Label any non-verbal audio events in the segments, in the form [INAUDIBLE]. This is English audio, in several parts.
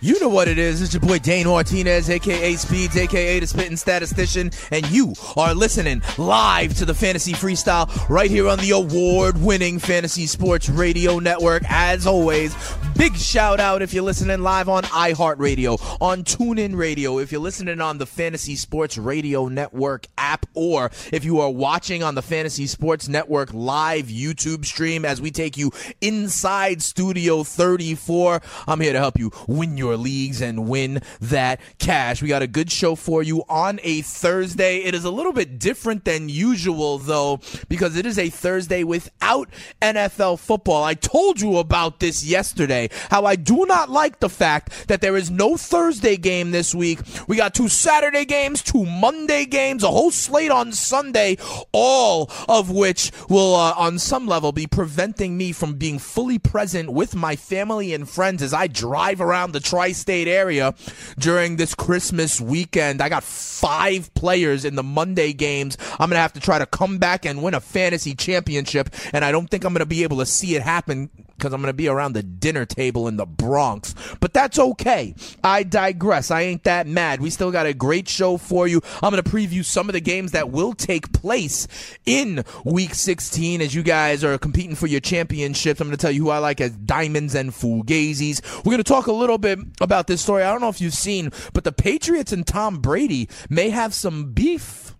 You know what it is. It's your boy Dane Martinez, aka Speeds, aka the Spitting Statistician, and you are listening live to the Fantasy Freestyle right here on the award winning Fantasy Sports Radio Network. As always, big shout out if you're listening live on iHeartRadio, on TuneIn Radio, if you're listening on the Fantasy Sports Radio Network app, or if you are watching on the Fantasy Sports Network live YouTube stream as we take you inside Studio 34. I'm here to help you win your leagues and win that cash. We got a good show for you on a Thursday. It is a little bit different than usual, though, because it is a Thursday without NFL football. I told you about this yesterday, how I do not like the fact that there is no Thursday game this week. We got two Saturday games, two Monday games, a whole slate on Sunday, all of which will, uh, on some level, be preventing me from being fully present with my family and friends as I drive around the tri state area during this Christmas weekend. I got five players in the Monday games. I'm going to have to try to come back and win a fantasy championship, and I don't think I'm going to be able to see it happen because I'm going to be around the dinner table in the Bronx. But that's okay. I digress. I ain't that mad. We still got a great show for you. I'm going to preview some of the games that will take place in week 16 as you guys are competing for your championships. I'm going to tell you who I like as diamonds and fugazis. We're going to talk a little bit about this story. I don't know if you've seen, but the Patriots and Tom Brady may have some beef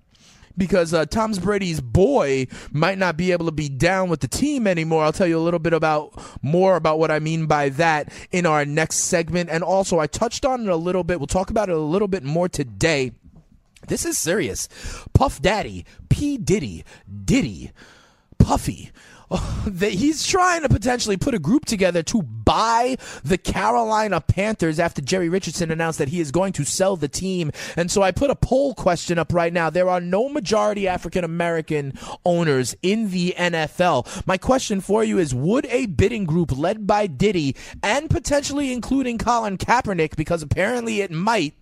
because uh, Tom Brady's boy might not be able to be down with the team anymore. I'll tell you a little bit about more about what I mean by that in our next segment. And also, I touched on it a little bit. We'll talk about it a little bit more today. This is serious. Puff Daddy, P. Diddy, Diddy, Puffy. [LAUGHS] that he's trying to potentially put a group together to buy the Carolina Panthers after Jerry Richardson announced that he is going to sell the team. And so I put a poll question up right now. There are no majority African American owners in the NFL. My question for you is would a bidding group led by Diddy and potentially including Colin Kaepernick, because apparently it might,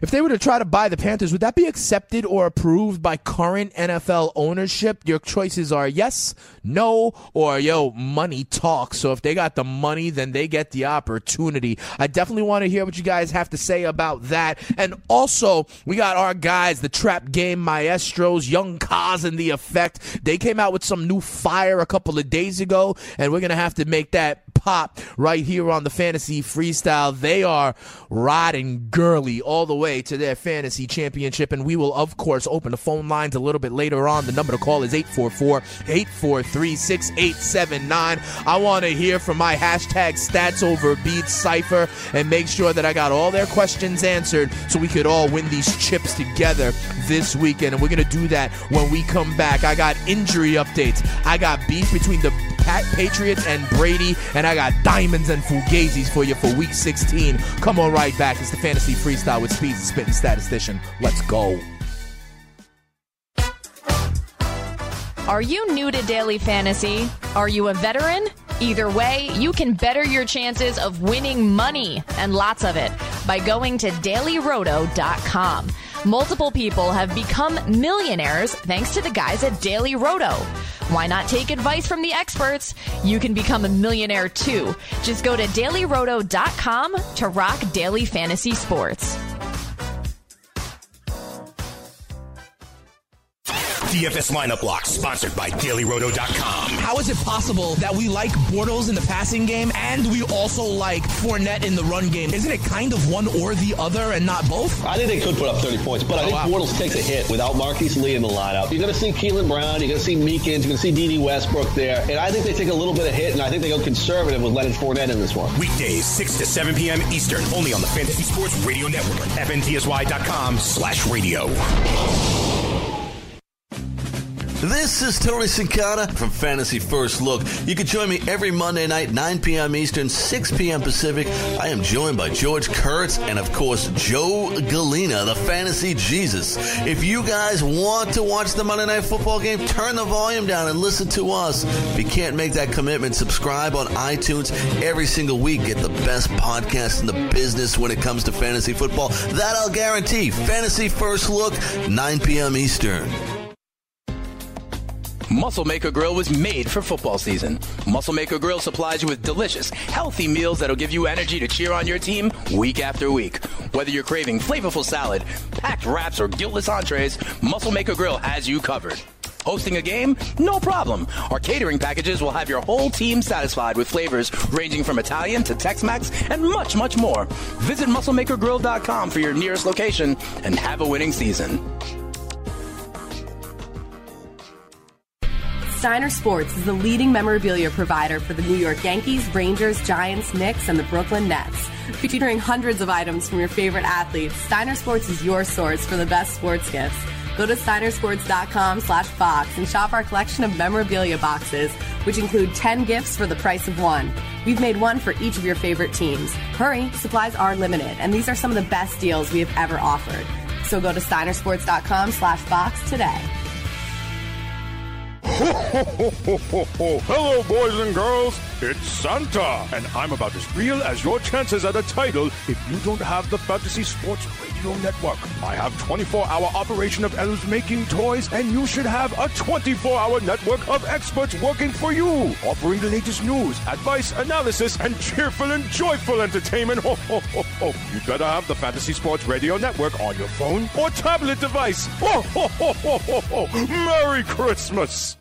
if they were to try to buy the Panthers, would that be accepted or approved by current NFL ownership? Your choices are yes, no, or yo, money talks. So if they got the money, then they get the opportunity. I definitely want to hear what you guys have to say about that. And also, we got our guys, the trap game maestros, Young Kaz and the effect. They came out with some new fire a couple of days ago, and we're going to have to make that pop right here on the fantasy freestyle. They are riding Gurley all the way to their fantasy championship, and we will, of course, open the phone lines a little bit later on. The number to call is 844 843 6879. I want to hear from my hashtag stats over beats cipher and make sure that I got all their questions answered so we could all win these chips together this weekend. And we're going to do that when we come back. I got injury updates, I got beef between the Pat Patriots and Brady, and I got diamonds and fugazis for you for week 16. Come on right back. It's the fantasy freestyle with Speeds and Spitting Statistician. Let's go. Are you new to daily fantasy? Are you a veteran? Either way, you can better your chances of winning money and lots of it by going to dailyroto.com. Multiple people have become millionaires thanks to the guys at Daily Roto. Why not take advice from the experts? You can become a millionaire too. Just go to dailyroto.com to rock daily fantasy sports. DFS lineup lock sponsored by DailyRoto.com. How is it possible that we like Bortles in the passing game and we also like Fournette in the run game? Isn't it kind of one or the other and not both? I think they could put up 30 points, but I oh, think wow. Bortles takes a hit without Marquise Lee in the lineup. You're going to see Keelan Brown, you're going to see Meekins, you're going to see Dede Westbrook there, and I think they take a little bit of hit, and I think they go conservative with Leonard Fournette in this one. Weekdays, 6 to 7 p.m. Eastern, only on the Fantasy Sports Radio Network. FNTSY.com slash radio. This is Tony Sincata from Fantasy First Look. You can join me every Monday night, 9 p.m. Eastern, 6 p.m. Pacific. I am joined by George Kurtz and, of course, Joe Galena, the Fantasy Jesus. If you guys want to watch the Monday Night Football game, turn the volume down and listen to us. If you can't make that commitment, subscribe on iTunes every single week. Get the best podcast in the business when it comes to fantasy football. That I'll guarantee. Fantasy First Look, 9 p.m. Eastern. Muscle Maker Grill was made for football season. Muscle Maker Grill supplies you with delicious, healthy meals that'll give you energy to cheer on your team week after week. Whether you're craving flavorful salad, packed wraps, or guiltless entrees, Muscle Maker Grill has you covered. Hosting a game? No problem. Our catering packages will have your whole team satisfied with flavors ranging from Italian to Tex-Mex and much, much more. Visit musclemakergrill.com for your nearest location and have a winning season. Steiner Sports is the leading memorabilia provider for the New York Yankees, Rangers, Giants, Knicks, and the Brooklyn Nets. Featuring hundreds of items from your favorite athletes, Steiner Sports is your source for the best sports gifts. Go to steinersports.com slash box and shop our collection of memorabilia boxes, which include 10 gifts for the price of one. We've made one for each of your favorite teams. Hurry, supplies are limited, and these are some of the best deals we have ever offered. So go to steinersports.com slash box today. [LAUGHS] Hello, boys and girls. It's Santa, and I'm about as real as your chances at a title if you don't have the Fantasy Sports Radio Network. I have 24-hour operation of elves making toys, and you should have a 24-hour network of experts working for you, offering the latest news, advice, analysis, and cheerful and joyful entertainment. [LAUGHS] Ho, ho, ho, ho. You better have the Fantasy Sports Radio Network on your phone or tablet device. [LAUGHS] Ho, ho. Merry Christmas!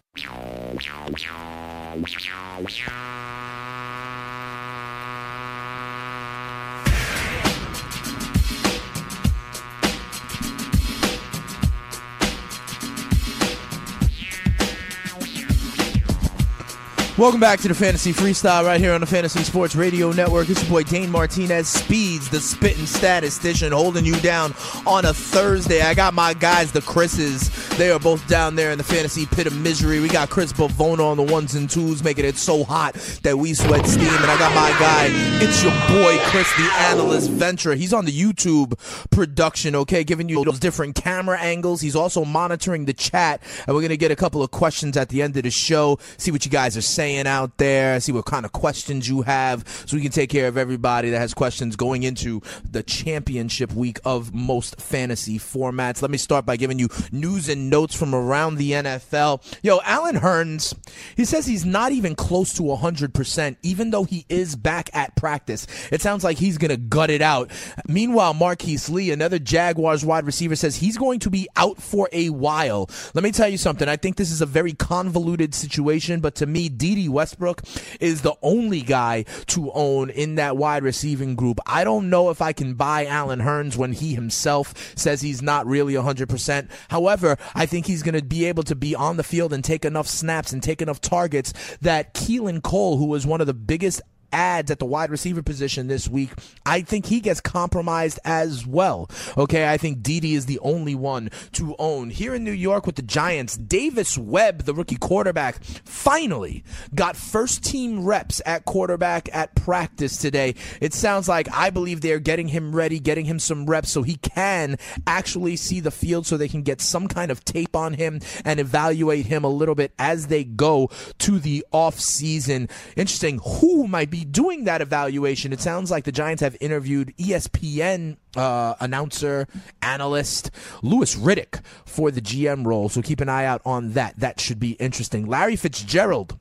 Welcome back to the Fantasy Freestyle right here on the Fantasy Sports Radio Network. It's your boy Dane Martinez, Speeds, the spitting statistician, holding you down on a Thursday. I got my guys, the Chris's. They are both down there in the fantasy pit of misery. We got Chris Bavona on the ones and twos, making it so hot that we sweat steam. And I got my guy, it's your boy Chris, the analyst Ventura. He's on the YouTube production, okay, giving you those different camera angles. He's also monitoring the chat, and we're gonna get a couple of questions at the end of the show. See what you guys are saying out there, see what kind of questions you have, so we can take care of everybody that has questions going into the championship week of most fantasy formats. Let me start by giving you news and notes from around the NFL. Yo, Allen Hurns, he says he's not even close to 100%, even though he is back at practice. It sounds like he's going to gut it out. Meanwhile, Marquise Lee, another Jaguars wide receiver, says he's going to be out for a while. Let me tell you something. I think this is a very convoluted situation, but to me, Dede Westbrook is the only guy to own in that wide receiving group. I don't know if I can buy Allen Hurns when he himself says he's not really 100%. However, I think he's going to be able to be on the field and take enough snaps and take enough targets that Keelan Cole, who was one of the biggest ads at the wide receiver position this week, I think he gets compromised as well. Okay, I think Dede is the only one to own. Here in New York with the Giants, Davis Webb, the rookie quarterback, finally got first team reps at quarterback at practice today. It sounds like I believe they're getting him ready, getting him some reps so he can actually see the field so they can get some kind of tape on him and evaluate him a little bit as they go to the off season. Interesting. Who might be doing that evaluation? It sounds like the Giants have interviewed ESPN uh, announcer, analyst Louis Riddick for the GM role. So keep an eye out on that. That should be interesting. Larry Fitzgerald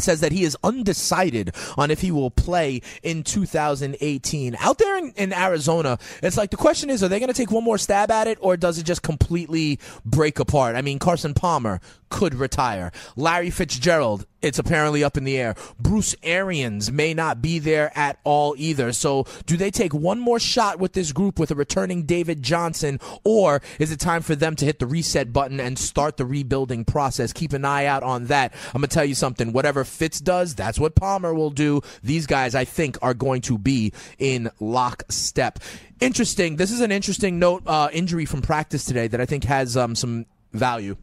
says that he is undecided on if he will play in 2018. Out there in, in Arizona, it's like the question is, are they going to take one more stab at it or does it just completely break apart? I mean, Carson Palmer could retire. Larry Fitzgerald, it's apparently up in the air. Bruce Arians may not be there at all either. So do they take one more shot with this group with a returning David Johnson or is it time for them to hit the reset button and start the rebuilding process? Keep an eye out on that. I'm going to tell you something. Whatever Fitz does, that's what Palmer will do. These guys, I think, are going to be in lockstep. Interesting. This is an interesting note, uh, injury from practice today that I think has um, some value.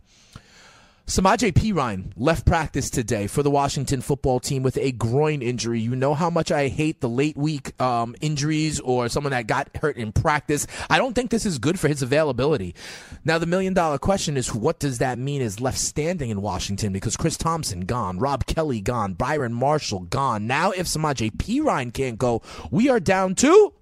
Samaje Perine left practice today for the Washington football team with a groin injury. You know how much I hate the late week um, injuries or someone that got hurt in practice. I don't think this is good for his availability. Now, the million dollar question is what does that mean is left standing in Washington? Because Chris Thompson gone, Rob Kelley gone, Byron Marshall gone. Now, if Samaje Perine can't go, we are down to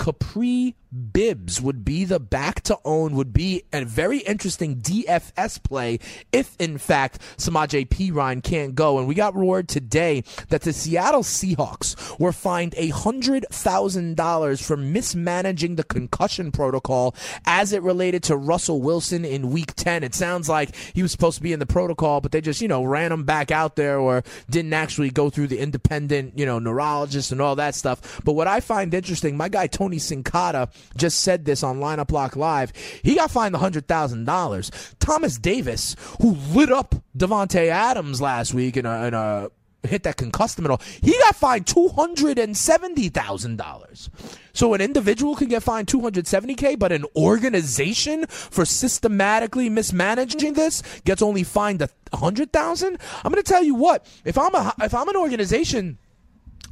Kapri Bibbs would be the back to own, would be a very interesting DFS play if, in fact, Samaje Perine can't go. And we got word today that the Seattle Seahawks were fined $100,000 for mismanaging the concussion protocol as it related to Russell Wilson in week 10. It sounds like he was supposed to be in the protocol, but they just, you know, ran him back out there or didn't actually go through the independent, you know, neurologist and all that stuff. But what I find interesting, my guy Tony Sincata just said this on Lineup Lock Live. He got fined $100,000. Thomas Davis, who lit up Davante Adams last week in a, in a hit that concussed him and all, he got fined $270,000. So an individual can get fined 270k, but an organization for systematically mismanaging this gets only fined a 100,000. I'm going to tell you what, if I'm a if I'm an organization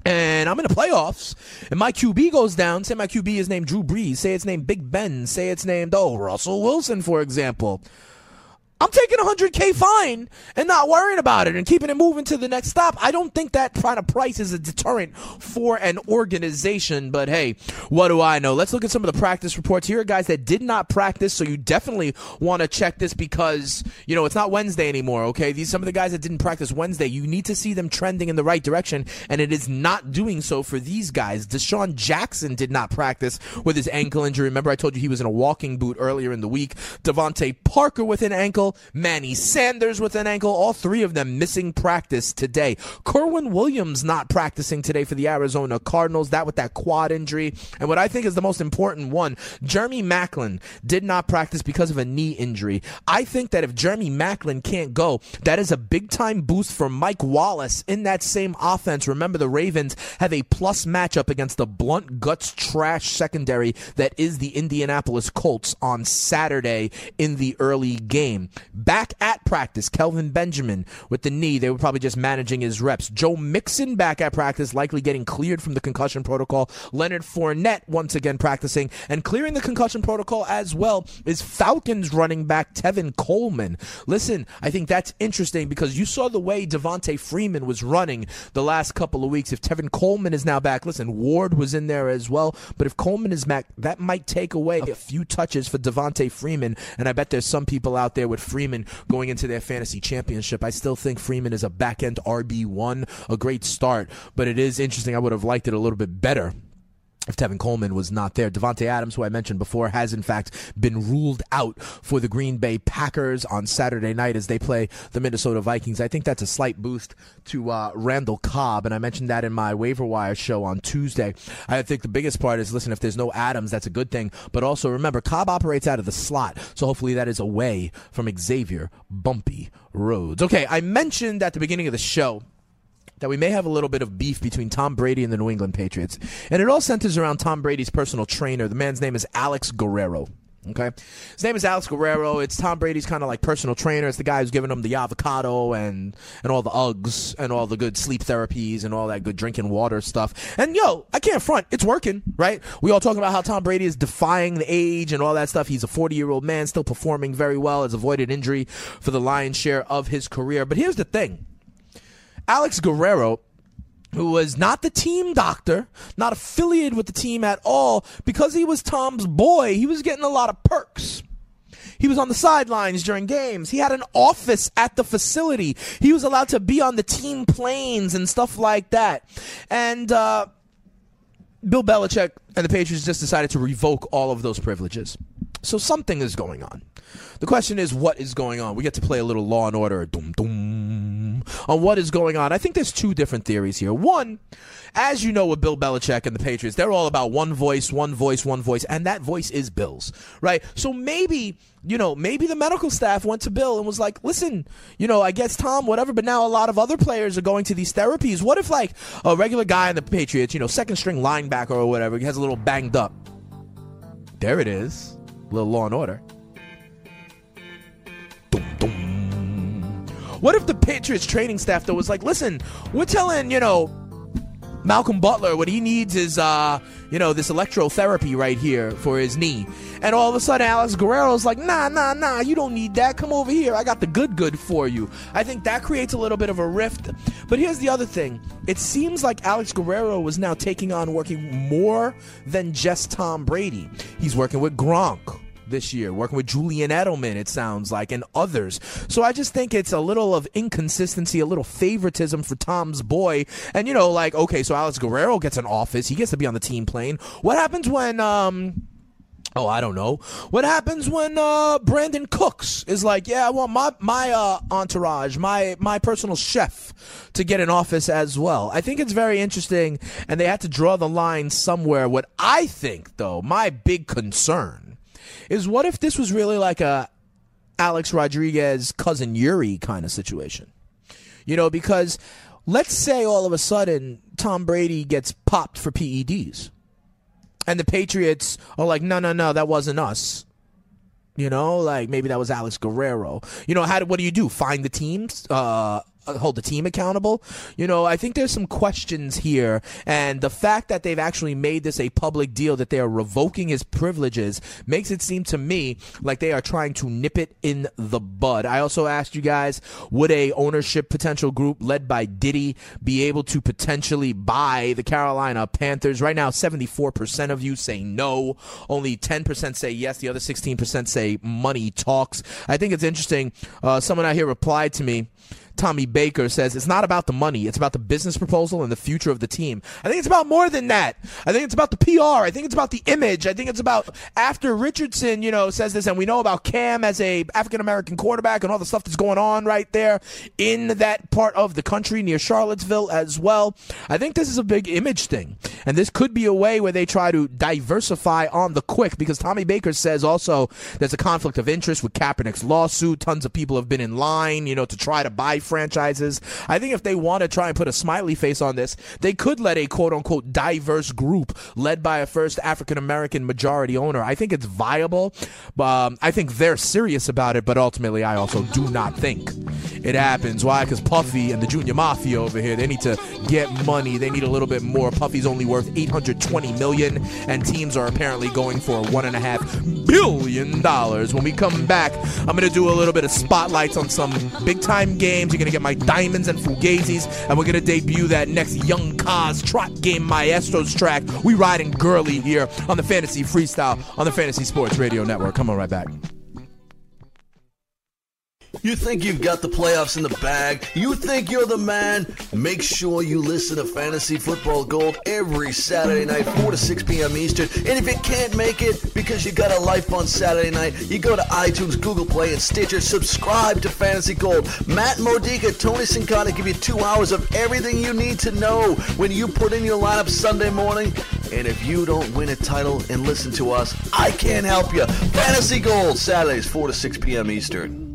and I'm in the playoffs, and my QB goes down. Say my QB is named Drew Brees. Say it's named Big Ben. Say it's named oh Russell Wilson, for example. I'm taking a 100K fine and not worrying about it and keeping it moving to the next stop. I don't think that kind of price is a deterrent for an organization, but hey, what do I know? Let's look at some of the practice reports. Here are guys that did not practice, so you definitely want to check this because, you know, it's not Wednesday anymore, okay? These some of the guys that didn't practice Wednesday, you need to see them trending in the right direction, and it is not doing so for these guys. DeSean Jackson did not practice with his ankle injury. Remember, I told you he was in a walking boot earlier in the week. DeVante Parker with an ankle ankle, Manny Sanders with an ankle, all three of them missing practice today. Kerwynn Williams not practicing today for the Arizona Cardinals, that with that quad injury. And what I think is the most important one, Jeremy Maclin did not practice because of a knee injury. I think that if Jeremy Maclin can't go, that is a big time boost for Mike Wallace in that same offense. Remember, the Ravens have a plus matchup against the blunt guts trash secondary that is the Indianapolis Colts on Saturday in the early game. Back at practice, Kelvin Benjamin with the knee. They were probably just managing his reps. Joe Mixon back at practice, likely getting cleared from the concussion protocol. Leonard Fournette once again practicing and clearing the concussion protocol as well is Falcons running back Tevin Coleman. Listen, I think that's interesting because you saw the way Devonta Freeman was running the last couple of weeks. If Tevin Coleman is now back, listen, Ward was in there as well, but if Coleman is back, that might take away a few touches for Devonta Freeman, and I bet there's some people out there with Freeman going into their fantasy championship. I still think Freeman is a back end RB1, a great start, but it is interesting. I would have liked it a little bit better if Tevin Coleman was not there. Davante Adams, who I mentioned before, has in fact been ruled out for the Green Bay Packers on Saturday night as they play the Minnesota Vikings. I think that's a slight boost to uh, Randall Cobb, and I mentioned that in my waiver wire show on Tuesday. I think the biggest part is listen, if there's no Adams, that's a good thing, but also remember, Cobb operates out of the slot, so hopefully that is away from Xavier Bumpy Rhodes. Okay, I mentioned at the beginning of the show that we may have a little bit of beef between Tom Brady and the New England Patriots. And it all centers around Tom Brady's personal trainer. The man's name is Alex Guerrero. Okay. His name is Alex Guerrero. It's Tom Brady's kind of like personal trainer. It's the guy who's giving him the avocado and, and all the Uggs and all the good sleep therapies and all that good drinking water stuff. And yo, I can't front. It's working, right? We all talking about how Tom Brady is defying the age and all that stuff. He's a 40 year old man, still performing very well, has avoided injury for the lion's share of his career. But here's the thing. Alex Guerrero who was not the team doctor, not affiliated with the team at all, because he was Tom's boy, he was getting a lot of perks. He was on the sidelines during games. He had an office at the facility. He was allowed to be on the team planes and stuff like that. And uh, Bill Belichick and the Patriots just decided to revoke all of those privileges. So something is going on. The question is, what is going on? We get to play a little Law and Order, dum dum, on what is going on. I think there's two different theories here. One, as you know, with Bill Belichick and the Patriots, they're all about one voice, one voice, one voice, and that voice is Bill's, right? So maybe you know, maybe the medical staff went to Bill and was like, listen, you know, I guess Tom, whatever, but now a lot of other players are going to these therapies. What if, like, a regular guy in the Patriots, you know, second string linebacker or whatever, he has a little banged up? There it is. A little law and order. What if the Patriots training staff though was like, listen, we're telling you know Malcolm Butler, what he needs is, uh, you know, this electrotherapy right here for his knee. And all of a sudden, Alex Guerrero's like, nah, nah, nah, you don't need that. Come over here. I got the good, good for you. I think that creates a little bit of a rift. But here's the other thing it seems like Alex Guerrero was now taking on working more than just Tom Brady. He's working with Gronk this year, working with Julian Edelman, it sounds like, and others. So I just think it's a little of inconsistency, a little favoritism for Tom's boy. And, you know, like, okay, so Alex Guerrero gets an office, he gets to be on the team plane. What happens when, um, Oh, I don't know. What happens when uh, Brandin Cooks is like, yeah, I want my my uh, entourage, my my personal chef, to get an office as well. I think it's very interesting, and they had to draw the line somewhere. What I think, though, my big concern is what if this was really like a Alex Rodriguez cousin Yuri kind of situation? You know, because let's say all of a sudden Tom Brady gets popped for PEDs. And the Patriots are like, no, no, no, that wasn't us. You know, like maybe that was Alex Guerrero. You know, how? What do you do? Find the teams, uh, hold the team accountable. You know, I think there's some questions here, and the fact that they've actually made this a public deal that they are revoking his privileges makes it seem to me like they are trying to nip it in the bud. I also asked you guys, would a ownership potential group led by Diddy be able to potentially buy the Carolina Panthers? Right now, 74% of you say no. Only 10% say yes. The other 16% say money talks. I think it's interesting. Uh, someone out here replied to me Tommy Baker says it's not about the money, it's about the business proposal and the future of the team. I think it's about more than that. I think it's about the PR. I think it's about the image. I think it's about after Richardson, you know, says this, and we know about Cam as a African American quarterback and all the stuff that's going on right there in that part of the country near Charlottesville as well. I think this is a big image thing, and this could be a way where they try to diversify on the quick because Tommy Baker says also there's a conflict of interest with Kaepernick's lawsuit. Tons of people have been in line, you know, to try to buy franchises. I think if they want to try and put a smiley face on this, they could let a quote unquote diverse group led by a first African American majority owner. I think it's viable. Um, I think they're serious about it, but ultimately, I also do not think it happens. Why? Because Puffy and the Junior Mafia over here, they need to get money. They need a little bit more. Puffy's only worth 820 million, and teams are apparently going for one and a half billion dollars. When we come back, I'm gonna do a little bit of spotlights on some big time games. You're to get my Diamonds and Fugazis, and we're to debut that next Young Kaz Trap Game Maestros track. We riding Gurley here on the Fantasy Freestyle on the Fantasy Sports Radio Network. Come on right back. You think you've got the playoffs in the bag? You think you're the man? Make sure you listen to Fantasy Football Gold every Saturday night, 4 to 6 p.m. Eastern. And if you can't make it because you got a life on Saturday night, you go to iTunes, Google Play, and Stitcher. Subscribe to Fantasy Gold. Matt Modica, Tony Sincata give you two hours of everything you need to know when you put in your lineup Sunday morning. And if you don't win a title and listen to us, I can't help you. Fantasy Gold, Saturdays, 4 to 6 p.m. Eastern.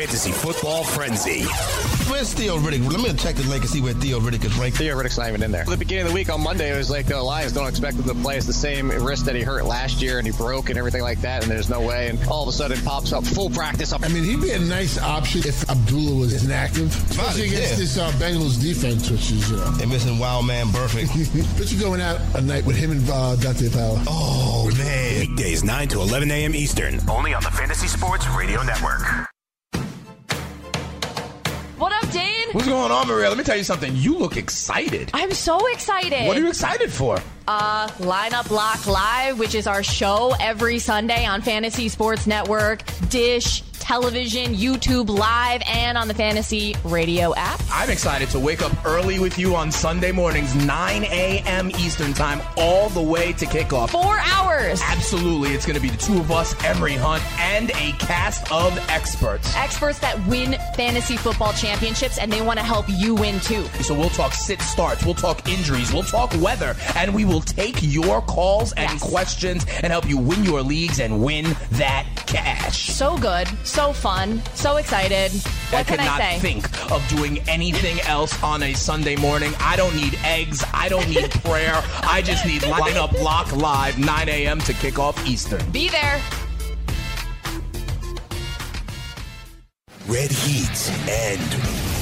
Fantasy Football Frenzy. Where's Theo Riddick? Let me check the link and see where Theo Riddick is ranked. Theo Riddick's not even in there. At the beginning of the week on Monday, it was like the uh, Lions don't expect him to play. It's the same wrist that he hurt last year and he broke and everything like that, and there's no way. And all of a sudden, pops up full practice. Up. I mean, he'd be a nice option if Abdullah was inactive, especially against yeah. this uh, Bengals defense, which is you know they're missing Wild Man Burfict. [LAUGHS] but you're going out a night with him and uh, Dante Fowler. Oh man, weekdays 9 to 11 a.m. Eastern, only on the Fantasy Sports Radio Network. What up, Dane? What's going on, Maria? Let me tell you something. You look excited. I'm so excited. What are you excited for? Uh, Lineup Lock Live, which is our show every Sunday on Fantasy Sports Network, Dish, television, YouTube Live, and on the Fantasy Radio app. I'm excited to wake up early with you on Sunday mornings, 9 a.m. Eastern Time, all the way to kickoff. Four hours. Absolutely. It's going to be the two of us, Emory Hunt, and a cast of experts. Experts that win fantasy football championships, and they want to help you win too. So we'll talk sit starts, we'll talk injuries, we'll talk weather, and we will take your calls and yes. questions and help you win your leagues and win that cash. So good so fun, so excited. What I can I say? think of doing anything else on a Sunday morning. I don't need eggs. I don't need [LAUGHS] prayer. I just need lineup lock live 9 a.m. to kick off Eastern. Be there. red heat, and rage.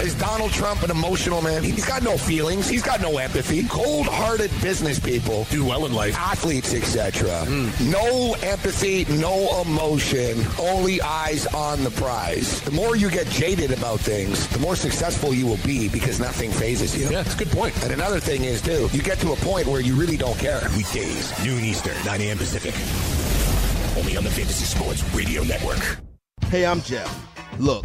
Is Donald Trump an emotional man? He's got no feelings. He's got no empathy. Cold-hearted business people do well in life. Athletes, etc. No empathy, no emotion. Only eyes on the prize. The more you get jaded about things, the more successful you will be because nothing phases you. Yeah, that's a good point. And another thing is, too, you get to a point where you really don't care. Weekdays, noon Eastern, 9 a.m. Pacific. Only on the Fantasy Sports Radio Network. Hey, I'm Jeff. Look,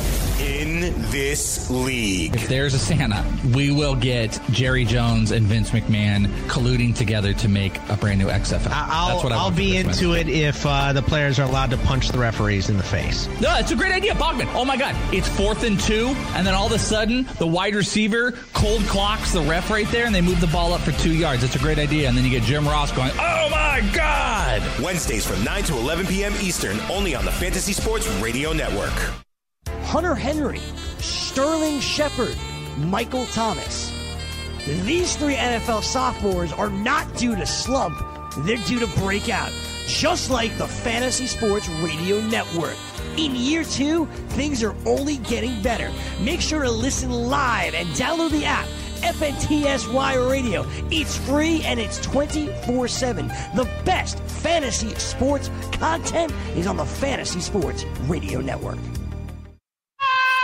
In this league. If there's a Santa, we will get Jerry Jones and Vince McMahon colluding together to make a brand new XFL. I'll, That's what I I'll be into it if uh, the players are allowed to punch the referees in the face. No, it's a great idea, Bogman. Oh my God, it's fourth and two, and then all of a sudden the wide receiver cold clocks the ref right there, and they move the ball up for two yards. It's a great idea, and then you get Jim Ross going, "Oh my God!" Wednesdays from 9 to 11 p.m. Eastern, only on the Fantasy Sports Radio Network. Hunter Henry, Sterling Shepard, Michael Thomas. These three NFL sophomores are not due to slump, they're due to break out, just like the Fantasy Sports Radio Network. In year two, things are only getting better. Make sure to listen live and download the app. FNTSY Radio. It's free and it's 24 7. The best fantasy sports content is on the Fantasy Sports Radio Network.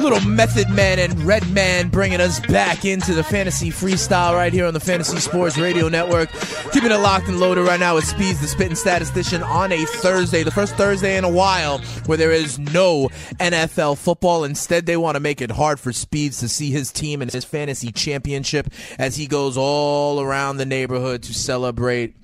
little Method Man and Red Man bringing us back into the fantasy freestyle right here on the Fantasy Sports Radio Network. Keeping it locked and loaded right now with Speeds, the Spitting Statistician, on a Thursday, the first Thursday in a while where there is no NFL football. Instead, they want to make it hard for Speeds to see his team and his fantasy championship as he goes all around the neighborhood to celebrate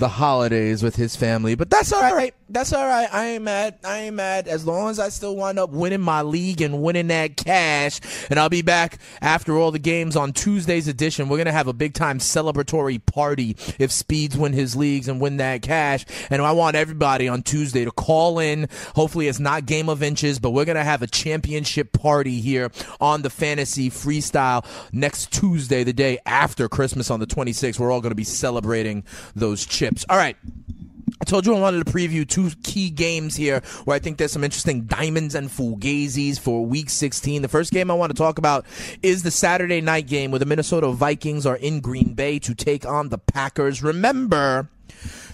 the holidays with his family. But that's all right. That's all right. I ain't mad. I ain't mad. As long as I still wind up winning my league and winning that cash. And I'll be back after all the games on Tuesday's edition. We're to have a big time celebratory party if Speeds win his leagues and win that cash. And I want everybody on Tuesday to call in. Hopefully it's not game of inches, but we're to have a championship party here on the fantasy freestyle next Tuesday, the day after Christmas on the 26th. We're all to be celebrating those chips. All right. I told you I wanted to preview two key games here where I think there's some interesting diamonds and fugazis for week 16. The first game I want to talk about is the Saturday night game where the Minnesota Vikings are in Green Bay to take on the Packers. Remember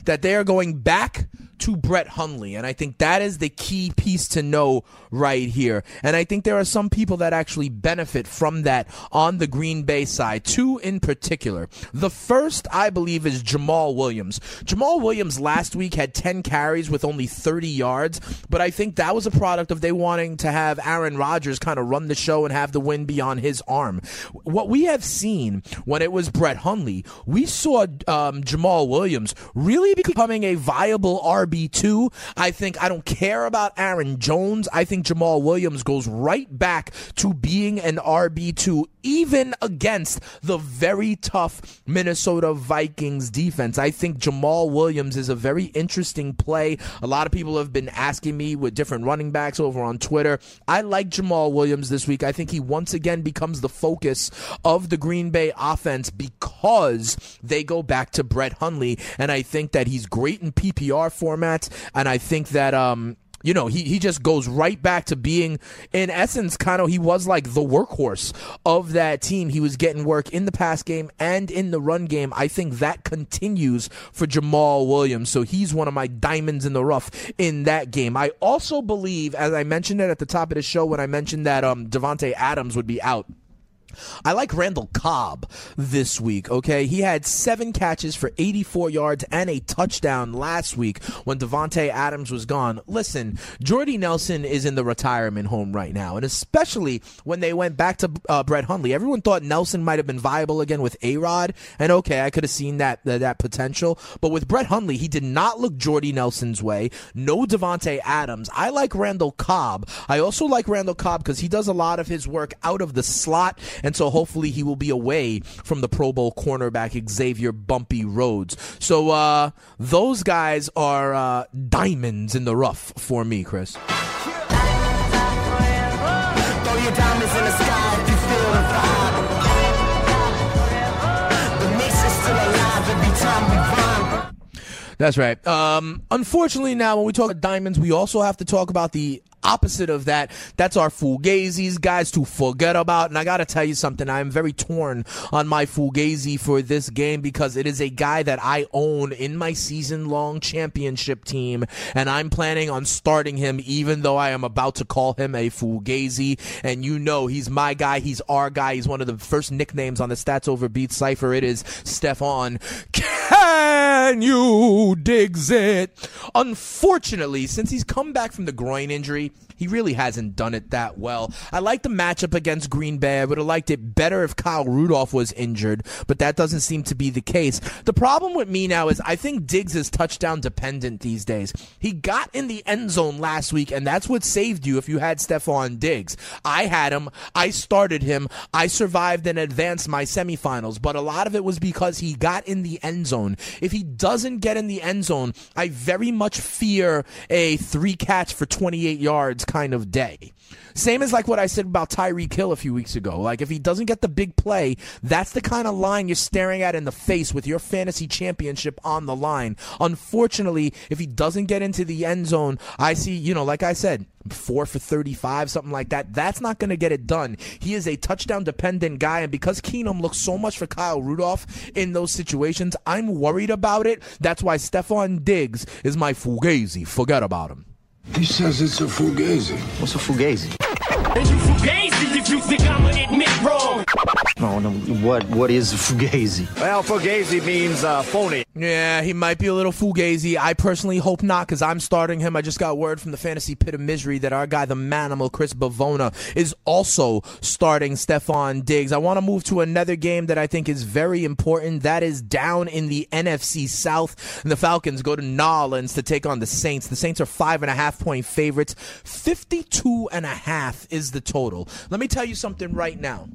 that they are going back to Brett Hundley. And I think that is the key piece to know right here. And I think there are some people that actually benefit from that on the Green Bay side, two in particular. The first, I believe, is Jamaal Williams. Jamaal Williams last week had 10 carries with only 30 yards, but I think that was a product of they wanting to have Aaron Rodgers kind of run the show and have the win be on his arm. What we have seen when it was Brett Hundley, we saw um, Jamaal Williams really becoming a viable RB2. I think I don't care about Aaron Jones. I think Jamaal Williams goes right back to being an RB2, even against the very tough Minnesota Vikings defense. I think Jamaal Williams is a very interesting play. A lot of people have been asking me with different running backs over on Twitter. I like Jamaal Williams this week. I think he once again becomes the focus of the Green Bay offense because they go back to Brett Hundley, and I think that he's great in PPR formats, and I think that um you know, he, he just goes right back to being, in essence, kind of, he was like the workhorse of that team. He was getting work in the pass game and in the run game. I think that continues for Jamaal Williams. So he's one of my diamonds in the rough in that game. I also believe, as I mentioned it at the top of the show when I mentioned that um, Davante Adams would be out. I like Randall Cobb this week, okay? He had seven catches for 84 yards and a touchdown last week when Davante Adams was gone. Listen, Jordy Nelson is in the retirement home right now, and especially when they went back to uh, Brett Hundley. Everyone thought Nelson might have been viable again with A-Rod, and okay, I could have seen that, that, that potential. But with Brett Hundley, he did not look Jordy Nelson's way. No Davante Adams. I like Randall Cobb. I also like Randall Cobb because he does a lot of his work out of the slot and so hopefully he will be away from the Pro Bowl cornerback Xavier Bumpy Rhodes. So uh, those guys are uh, diamonds in the rough for me, Chris. Throw your diamonds in the sky if you feel the vibe. The mix is still alive every time we rhyme. That's right. Um, unfortunately, now when we talk about diamonds, we also have to talk about the opposite of that. That's our Fugazis, guys, to forget about. And I got to tell you something. I'm very torn on my Fugazi for this game because it is a guy that I own in my season long championship team. And I'm planning on starting him, even though I am about to call him a Fugazi. And you know, he's my guy. He's our guy. He's one of the first nicknames on the Stats Over Beats cipher. It is Stefon. Can you digs it? Unfortunately, since he's come back from the groin injury, he really hasn't done it that well. I like the matchup against Green Bay. I would have liked it better if Kyle Rudolph was injured, but that doesn't seem to be the case. The problem with me now is I think Diggs is touchdown dependent these days. He got in the end zone last week, and that's what saved you if you had Stefon Diggs. I had him. I started him. I survived and advanced my semifinals, but a lot of it was because he got in the end zone. If he doesn't get in the end zone, I very much fear a three catch for 28 yards kind of day. Same as like what I said about Tyreek Hill a few weeks ago. Like if he doesn't get the big play, that's the kind of line you're staring at in the face with your fantasy championship on the line. Unfortunately, if he doesn't get into the end zone, I see, you know, like I said, four for 35, something like that. That's not going to get it done. He is a touchdown dependent guy. And because Keenum looks so much for Kyle Rudolph in those situations, I'm worried about it. That's why Stefon Diggs is my Fugazi. Forget about him. He says it's a fugazi. What's a fugazi? And you fugazi if you think I'ma admit wrong. No, no. What what is a fugazi? Well, fugazi means uh, phony. Yeah, he might be a little fugazi. I personally hope not because I'm starting him. I just got word from the fantasy pit of misery that our guy, the manimal Chris Bavona, is also starting Stefon Diggs. I want to move to another game that I think is very important. That is down in the NFC South. And the Falcons go to Nolans to take on the Saints. The Saints are five and a half point favorites. 52 and a half is the total. Let me tell you something right now.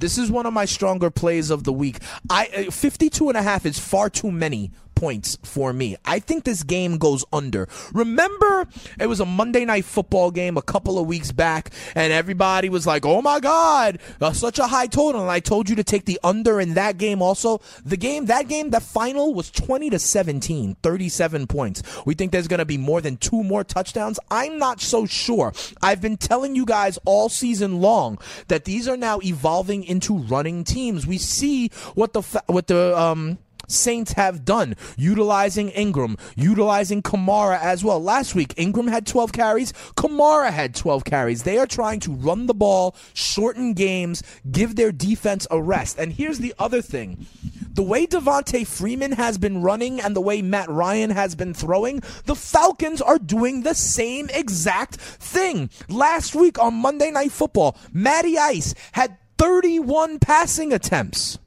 This is one of my stronger plays of the week. I uh, 52 and a half is far too many points for me. I think this game goes under. Remember, it was a Monday night football game a couple of weeks back, and everybody was like, oh my God, such a high total. And I told you to take the under in that game also. The game, that game, the final was 20 to 17, 37 points. We think there's going to be more than two more touchdowns. I'm not so sure. I've been telling you guys all season long that these are now evolving into running teams. We see what the, what the, um, Saints have done, utilizing Ingram, utilizing Kamara as well. Last week, Ingram had 12 carries, Kamara had 12 carries. They are trying to run the ball, shorten games, give their defense a rest. And here's the other thing the way Devonta Freeman has been running and the way Matt Ryan has been throwing, the Falcons are doing the same exact thing. Last week on Monday Night Football, Matty Ice had 31 passing attempts.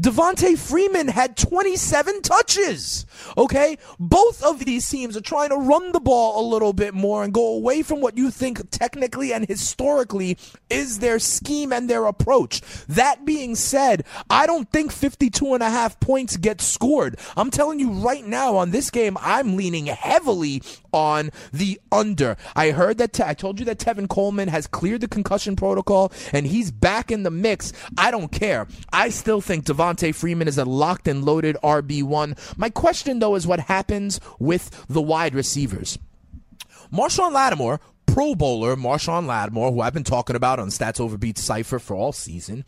Devonta Freeman had 27 touches. Okay? Both of these teams are trying to run the ball a little bit more and go away from what you think technically and historically is their scheme and their approach. That being said, I don't think 52 and a half points get scored. I'm telling you right now on this game, I'm leaning heavily on the under. I heard that, te- I told you that Tevin Coleman has cleared the concussion protocol and he's back in the mix. I don't care. I still think Devonta Freeman is a locked and loaded RB1. My question, though, is what happens with the wide receivers. Marshon Lattimore Pro Bowler, Marshon Lattimore, who I've been talking about on Stats Over Beats Cypher for all season,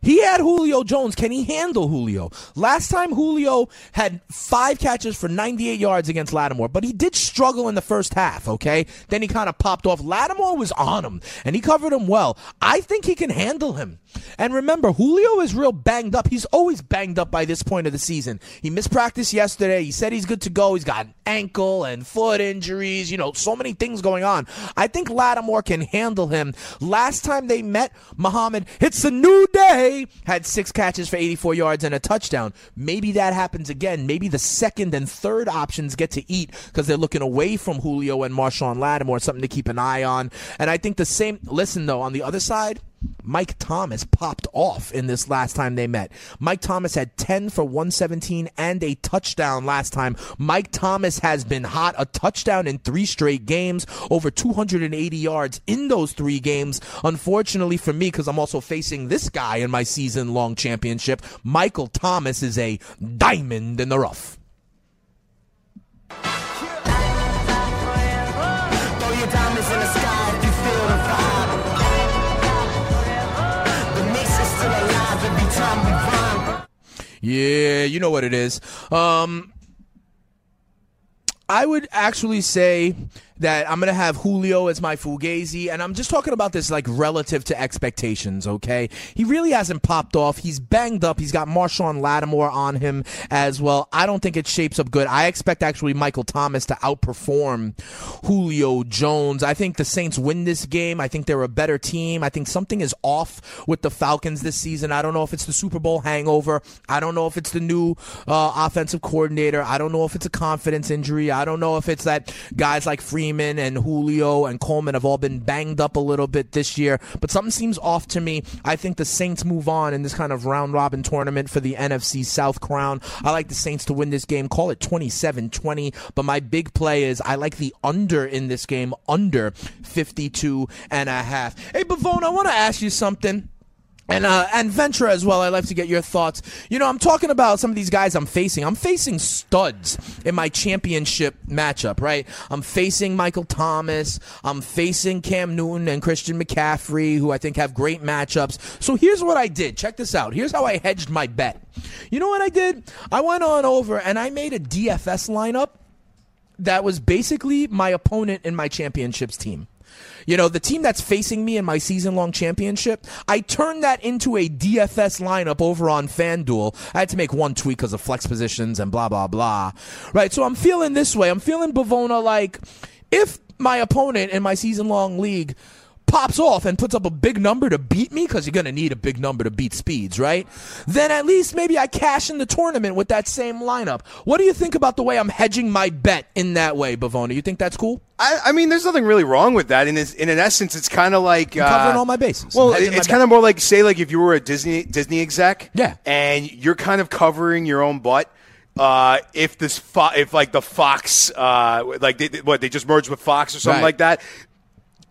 he had Julio Jones. Can he handle Julio? Last time Julio had five catches for 98 yards against Lattimore, but he did struggle in the first half, okay? Then he kind of popped off. Lattimore was on him, and he covered him well. I think he can handle him. And remember, Julio is real banged up. He's always banged up by this point of the season. He missed practice yesterday. He said he's good to go. He's got ankle and foot injuries, you know, so many things going on. I think Lattimore can handle him. Last time they met, Muhammad, it's a new day, had six catches for 84 yards and a touchdown. Maybe that happens again. Maybe the second and third options get to eat because they're looking away from Julio and Marshon Lattimore, something to keep an eye on. And I think the same, listen though, on the other side, Mike Thomas popped off in this last time they met. Mike Thomas had 10 for 117 and a touchdown last time. Mike Thomas has been hot, a touchdown in three straight games, over 280 yards in those three games. Unfortunately for me, because I'm also facing this guy in my season long championship, Michael Thomas is a diamond in the rough. Yeah, you know what it is. Um, I would actually say that I'm going to have Julio as my Fugazi, and I'm just talking about this like relative to expectations, okay? He really hasn't popped off. He's banged up. He's got Marshon Lattimore on him as well. I don't think it shapes up good. I expect actually Michael Thomas to outperform Julio Jones. I think the Saints win this game. I think they're a better team. I think something is off with the Falcons this season. I don't know if it's the Super Bowl hangover. I don't know if it's the new uh, offensive coordinator. I don't know if it's a confidence injury. I don't know if it's that guys like Freeman and Julio and Coleman have all been banged up a little bit this year, but something seems off to me. I think the Saints move on in this kind of round robin tournament for the NFC South crown. I like the Saints to win this game. Call it 27 20, but my big play is I like the under in this game, under 52 and a half. Hey, Bavone, I want to ask you something. And uh, and Ventura as well. I'd like to get your thoughts. You know, I'm talking about some of these guys I'm facing. I'm facing studs in my championship matchup, right? I'm facing Michael Thomas. I'm facing Cam Newton and Christian McCaffrey, who I think have great matchups. So here's what I did. Check this out. Here's how I hedged my bet. You know what I did? I went on over and I made a DFS lineup that was basically my opponent in my championships team. You know, the team that's facing me in my season long championship, I turned that into a DFS lineup over on FanDuel. I had to make one tweak because of flex positions and blah, blah, blah. Right. So I'm feeling this way. I'm feeling Bavona like if my opponent in my season long league pops off and puts up a big number to beat me because you're going to need a big number to beat speeds, right? Then at least maybe I cash in the tournament with that same lineup. What do you think about the way I'm hedging my bet in that way, Bavona? You think that's cool? I, I mean, there's nothing really wrong with that. In, in an essence, it's kind of like covering uh, all my bases. Well, I'm hedging my it's kind of more like say like if you were a Disney Disney exec, Yeah. and you're kind of covering your own butt. Uh, if this fo- if like the Fox, uh, like they, they- what they just merged with Fox or something Right. like that.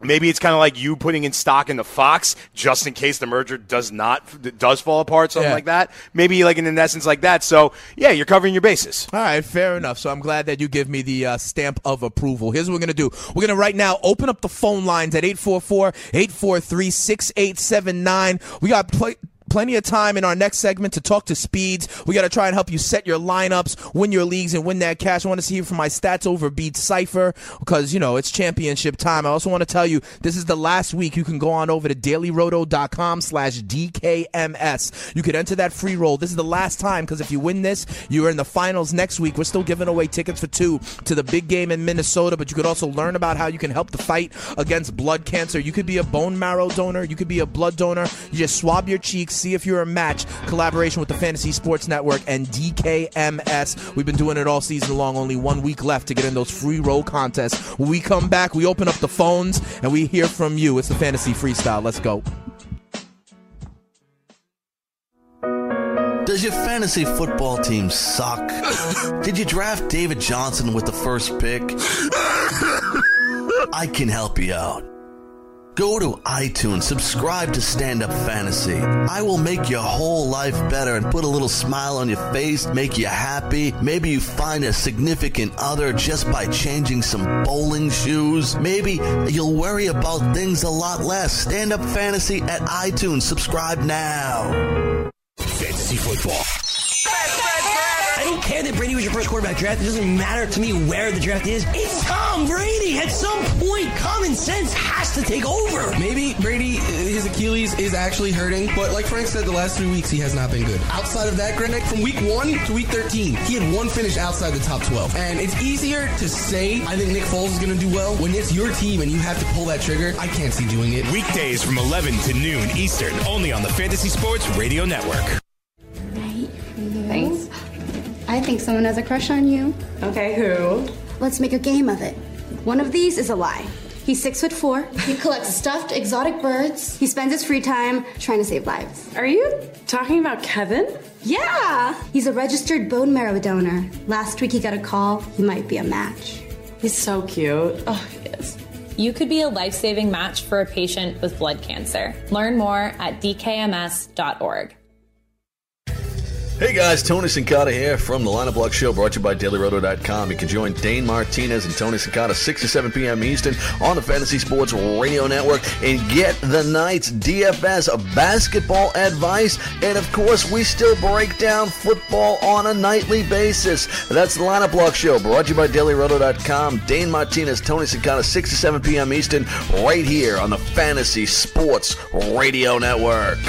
Maybe it's kind of like you putting in stock in the Fox just in case the merger does not does fall apart, something Yeah. like that. Maybe like in an essence like that. So yeah, you're covering your bases. All right, fair enough. So I'm glad that you give me the uh, stamp of approval. Here's what we're going to do. We're going to right now open up the phone lines at 844-843-6879. We got pl- plenty of time in our next segment to talk to Speeds. We got to try and help you set your lineups, win your leagues, and win that cash. I want to see you from my stats over beat cipher because, you know, it's championship time. I also want to tell you this is the last week. You can go on over to dailyroto.com slash DKMS. You could enter that free roll. This is the last time because if you win this, you're in the finals next week. We're still giving away tickets for two to the big game in Minnesota, but you could also learn about how you can help the fight against blood cancer. You could be a bone marrow donor. You could be a blood donor. You just swab your cheeks, see if you're a match. Collaboration with the Fantasy Sports Network and DKMS. We've been doing it all season long. Only one week left to get in those free roll contests. When we come back, we open up the phones and we hear from you. It's the Fantasy Freestyle. Let's go. Does your fantasy football team suck? [LAUGHS] Did you draft David Johnson with the first pick? I can help you out. Go to iTunes, subscribe to Stand Up Fantasy. I will make your whole life better and put a little smile on your face, make you happy. Maybe you find a significant other just by changing some bowling shoes. Maybe you'll worry about things a lot less. Stand Up Fantasy at iTunes. Subscribe now. Fantasy football. I don't care that Brady was your first quarterback draft. It doesn't matter to me where the draft is. It's Tom Brady. At some point, common sense has to take over. Maybe Brady, uh, his Achilles is actually hurting, but like Frank said, the last three weeks he has not been good. Outside of that, Grenick, from week one to week 13, he had one finish outside the top 12. And it's easier to say, I think Nick Foles is going to do well. When it's your team and you have to pull that trigger, I can't see doing it. Weekdays from 11 to noon Eastern, only on the Fantasy Sports Radio Network. Right. Thanks. I think someone has a crush on you. Okay, who? Let's make a game of it. One of these is a lie. He's six foot four. He collects stuffed exotic birds. He spends his free time trying to save lives. Are you talking about Kevin? Yeah! He's a registered bone marrow donor. Last week he got a call. He might be a match. He's so cute. Oh, he is. You could be a life saving match for a patient with blood cancer. Learn more at dkms.org. Hey guys, Tony Sincata here from the Lineup Lock Show, brought to you by DailyRoto.com. You can join Dane Martinez and Tony Sincata 6 to 7 p.m. Eastern on the Fantasy Sports Radio Network and get the night's DFS basketball advice. And of course, we still break down football on a nightly basis. That's the Lineup Lock Show, brought to you by DailyRoto.com. Dane Martinez, Tony Sincata 6 to 7 p.m. Eastern, right here on the Fantasy Sports Radio Network.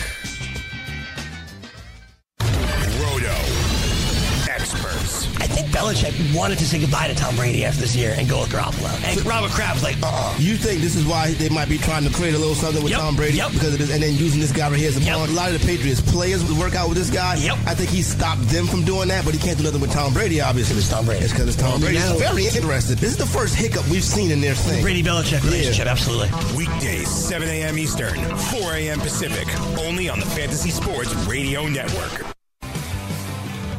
Belichick wanted to say goodbye to Tom Brady after this year and go with Garoppolo. And Robert Kraft was like, uh-uh. You think this is why they might be trying to create a little something with Yep, Tom Brady yep. because of this, and then using this guy right here as a pawn? A lot of the Patriots players would work out with this guy. Yep. I think he stopped them from doing that, but he can't do nothing with Tom Brady. Obviously, it's Tom Brady. It's because it's Tom And Brady. now- It's very interesting. This is the first hiccup we've seen in their thing. Brady Belichick relationship, absolutely. Weekdays, 7 a.m. Eastern, 4 a.m. Pacific, only on the Fantasy Sports Radio Network.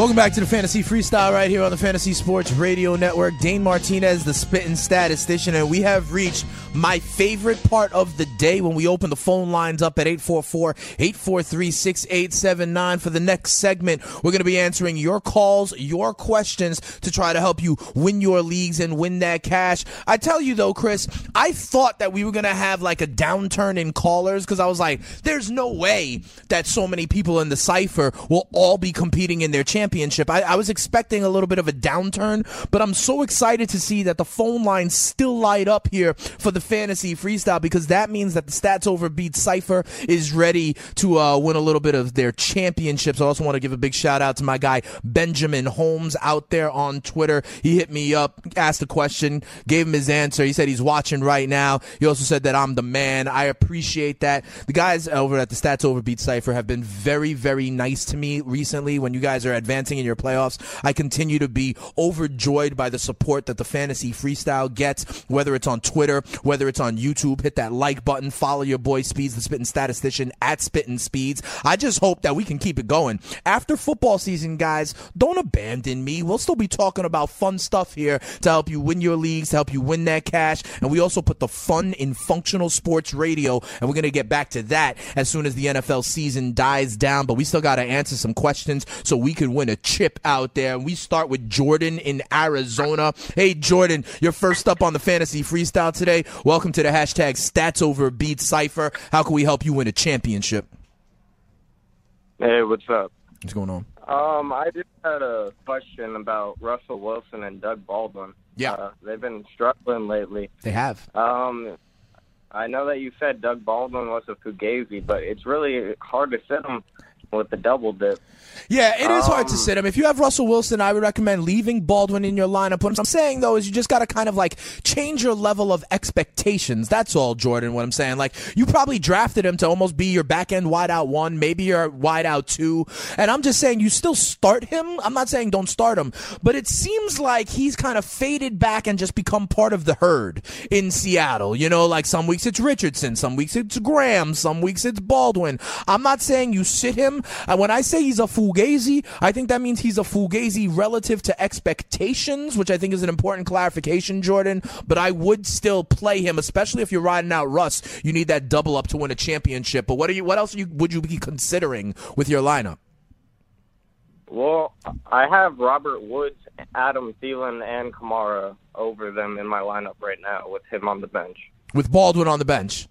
Welcome back to the Fantasy Freestyle right here on the Fantasy Sports Radio Network. Dane Martinez, the spitting statistician, and we have reached my favorite part of the day when we open the phone lines up at 844-843-6879 for the next segment. We're going to be answering your calls, your questions to try to help you win your leagues and win that cash. I tell you though, Chris, I thought that we were going to have like a downturn in callers because I was like, there's no way that so many people in the cipher will all be competing in their championship. I, I was expecting a little bit of a downturn, but I'm so excited to see that the phone lines still light up here for the fantasy freestyle because that means that the stats over beat cipher is ready to uh, win a little bit of their championships. I also want to give a big shout out to my guy Benjamin Holmes out there on Twitter. He hit me up, asked a question, gave him his answer. He said he's watching right now. He also said that I'm the man. I appreciate that. The guys over at the Stats Over Beat Cipher have been very, very nice to me recently when you guys are advancing in your playoffs. I continue to be overjoyed by the support that the fantasy freestyle gets, whether it's on Twitter, whether it's on YouTube. Hit that like button, follow your boy Speeds, the spitting statistician at Spitting Speeds. I just hope that we can keep it going. After football season, guys, don't abandon me. We'll still be talking about fun stuff here to help you win your leagues, to help you win that cash. And we also put the fun in functional sports radio, and we're going to get back to that as soon as the NFL season dies down. But we still got to answer some questions so we can win a chip out there. And we start with Jordan in Arizona. Hey, Jordan, you're first up on the fantasy freestyle today. Welcome to the hashtag Stats Over Beat Cipher. How can we help you win a championship? Hey, what's up? What's going on? Um, I just had a question about Russell Wilson and Doug Baldwin. Yeah. Uh, they've been struggling lately. They have. Um, I know that you said Doug Baldwin was a fugazi, but it's really hard to sit him with the double dip. Yeah, it is hard to Um, sit him. If you have Russell Wilson, I would recommend leaving Baldwin in your lineup. What I'm saying though is you just got to kind of like change your level of expectations. That's all, Jordan. What I'm saying, like you probably drafted him to almost be your back end wideout one, maybe your wideout two, and I'm just saying you still start him. I'm not saying don't start him, but it seems like he's kind of faded back and just become part of the herd in Seattle. You know, like some weeks it's Richardson, some weeks it's Graham, some weeks it's Baldwin. I'm not saying you sit him. And when I say he's a fugazi, I think that means he's a fugazi relative to expectations, which I think is an important clarification, Jordan. But I would still play him, especially if you're riding out Russ. You need that double up to win a championship. But what are you? What else are you, would you be considering with your lineup? Well, I have Robert Woods, Adam Thielen, and Kamara over them in my lineup right now with him on the bench. With Baldwin on the bench.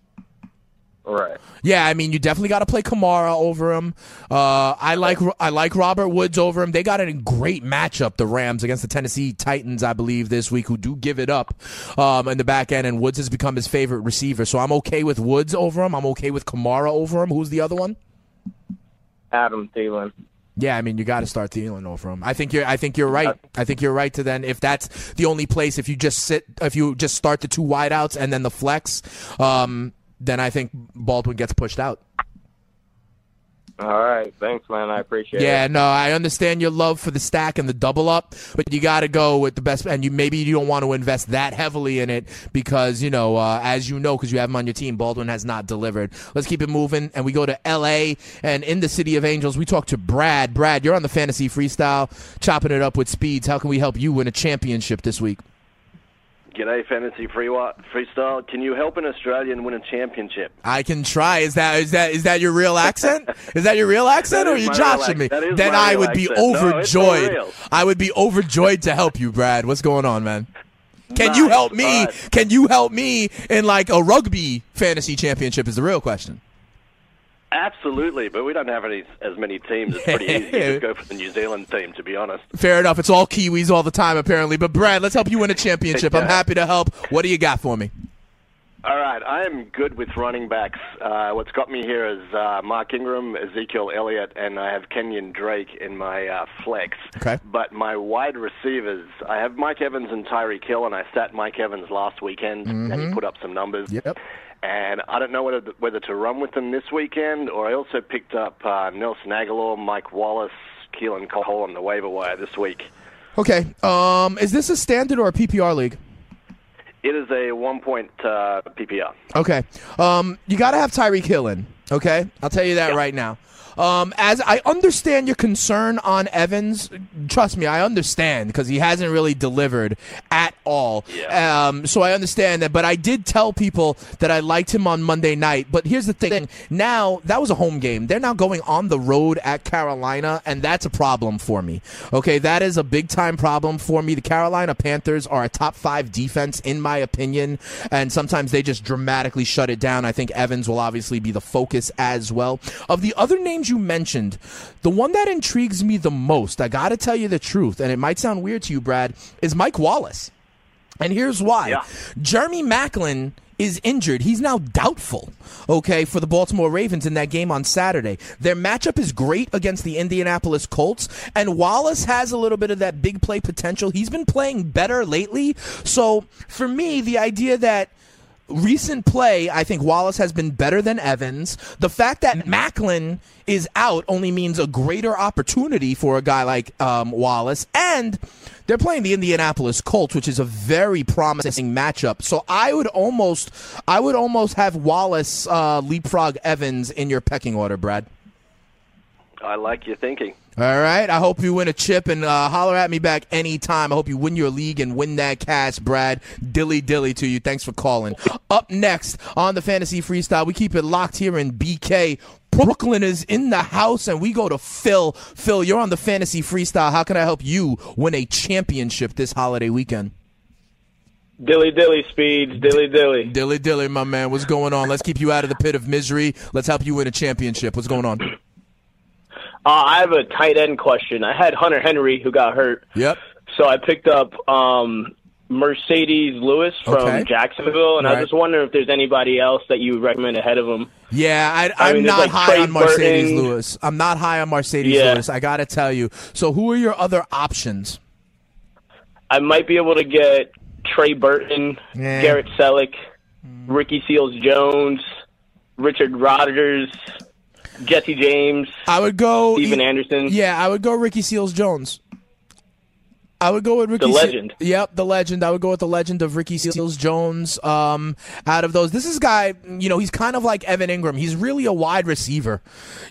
Right. Yeah, I mean, you definitely got to play Kamara over him. Uh, I like I like Robert Woods over him. They got a great matchup, the Rams against the Tennessee Titans, I believe, this week, who do give it up um, in the back end, and Woods has become his favorite receiver. So I'm okay with Woods over him. I'm okay with Kamara over him. Who's the other one? Adam Thielen. Yeah, I mean you got to start Thielen over him. I think you're. I think you're right. I think you're right to then if that's the only place. If you just sit, if you just start the two wideouts and then the flex, um, then I think Baldwin gets pushed out. All right. Thanks, man. I appreciate Yeah, it. Yeah, no, I understand your love for the stack and the double up, but you got to go with the best. And you maybe you don't want to invest that heavily in it because you know, uh, as you know, because you have him on your team, Baldwin has not delivered. Let's keep it moving, and we go to L.A. and in the city of Angels, we talk to Brad. Brad, you're on the fantasy freestyle, chopping it up with speeds. How can we help you win a championship this week? G'day, Fantasy Free Freestyle. Can you help an Australian win a championship? I can try. Is that is that is that your real accent? [LAUGHS] is that your real accent, or are you joshing me? Then I would be accent. No, overjoyed. real. I would be overjoyed to help you, Brad. What's going on, man? Can you help me? Alright. Can you help me in like a rugby fantasy championship? Is the real question. Absolutely, but we don't have any as many teams. It's pretty easy to go for the New Zealand team, to be honest. Fair enough. It's all Kiwis all the time, apparently. But Brad, let's help you win a championship. I'm [LAUGHS] happy to help. What do you got for me? All right, I am good with running backs. Uh, what's got me here is uh, Mark Ingram, Ezekiel Elliott, and I have Kenyon Drake in my uh, flex. Okay. But my wide receivers, I have Mike Evans and Tyreek Hill, and I sat Mike Evans last weekend, and he Mhm. put up some numbers. Yep. And I don't know whether whether to run with them this weekend, or I also picked up uh, Nelson Agholor, Mike Wallace, Keelan Cole on the waiver wire this week. Okay. Um, is this a standard or a PPR league? It is a one point uh, PPR. Okay. Um, you got to have Tyreek Hill in. Okay, I'll tell you that right now. Um, as I understand your concern on Evans, trust me, I understand because he hasn't really delivered at all. Um, so I understand that, but I did tell people that I liked him on Monday night. But here's the thing: now that was a home game. They're now going on the road at Carolina, and that's a problem for me. Okay, that is a big time problem for me. The Carolina Panthers are a top five defense in my opinion, and sometimes they just dramatically shut it down. I think Evans will obviously be the focus as well. Of the other names you mentioned, the one that intrigues me the most, I got to tell you the truth, and it might sound weird to you, Brad, is Mike Wallace. And here's why. Jeremy Maclin is injured. He's now doubtful, okay, for the Baltimore Ravens in that game on Saturday. Their matchup is great against the Indianapolis Colts, and Wallace has a little bit of that big play potential. He's been playing better lately. So for me, the idea that recent play, I think Wallace has been better than Evans. The fact that Maclin is out only means a greater opportunity for a guy like um, Wallace. And they're playing the Indianapolis Colts, which is a very promising matchup. So I would almost, I would almost have Wallace uh, leapfrog Evans in your pecking order, Brad. I like your thinking. All right. I hope you win a chip and uh, holler at me back anytime. I hope you win your league and win that cash, Brad. Dilly dilly to you. Thanks for calling. Up next on the Fantasy Freestyle, we keep it locked here in BK. Brooklyn is in the house, and we go to Phil. Phil, you're on the Fantasy Freestyle. How can I help you win a championship this holiday weekend? Dilly dilly speeds, dilly dilly. Dilly dilly, my man. What's going on? Let's keep you out of the pit of misery. Let's help you win a championship. What's going on? Uh, I have a tight end question. I had Hunter Henry who got hurt. Yep. So I picked up um, Marcedes Lewis from Okay. Jacksonville, and I Right. was just wondering if there's anybody else that you would recommend ahead of him. Yeah, I, I I'm mean, not like high Trey on Marcedes Burton. Lewis. I'm not high on Marcedes Yeah. Lewis. I gotta tell you. So, who are your other options? I might be able to get Trey Burton, Yeah. Garrett Celek, Ricky Seals Jones, Richard Rodgers, Jesse James. I would go Stephen Anderson. Yeah, I would go Ricky Seals Jones. I would go with Ricky. The Se- legend. yep, the legend. I would go with the legend of Ricky Seals Jones. Um, out of those, this is guy. You know, he's kind of like Evan Engram. He's really a wide receiver.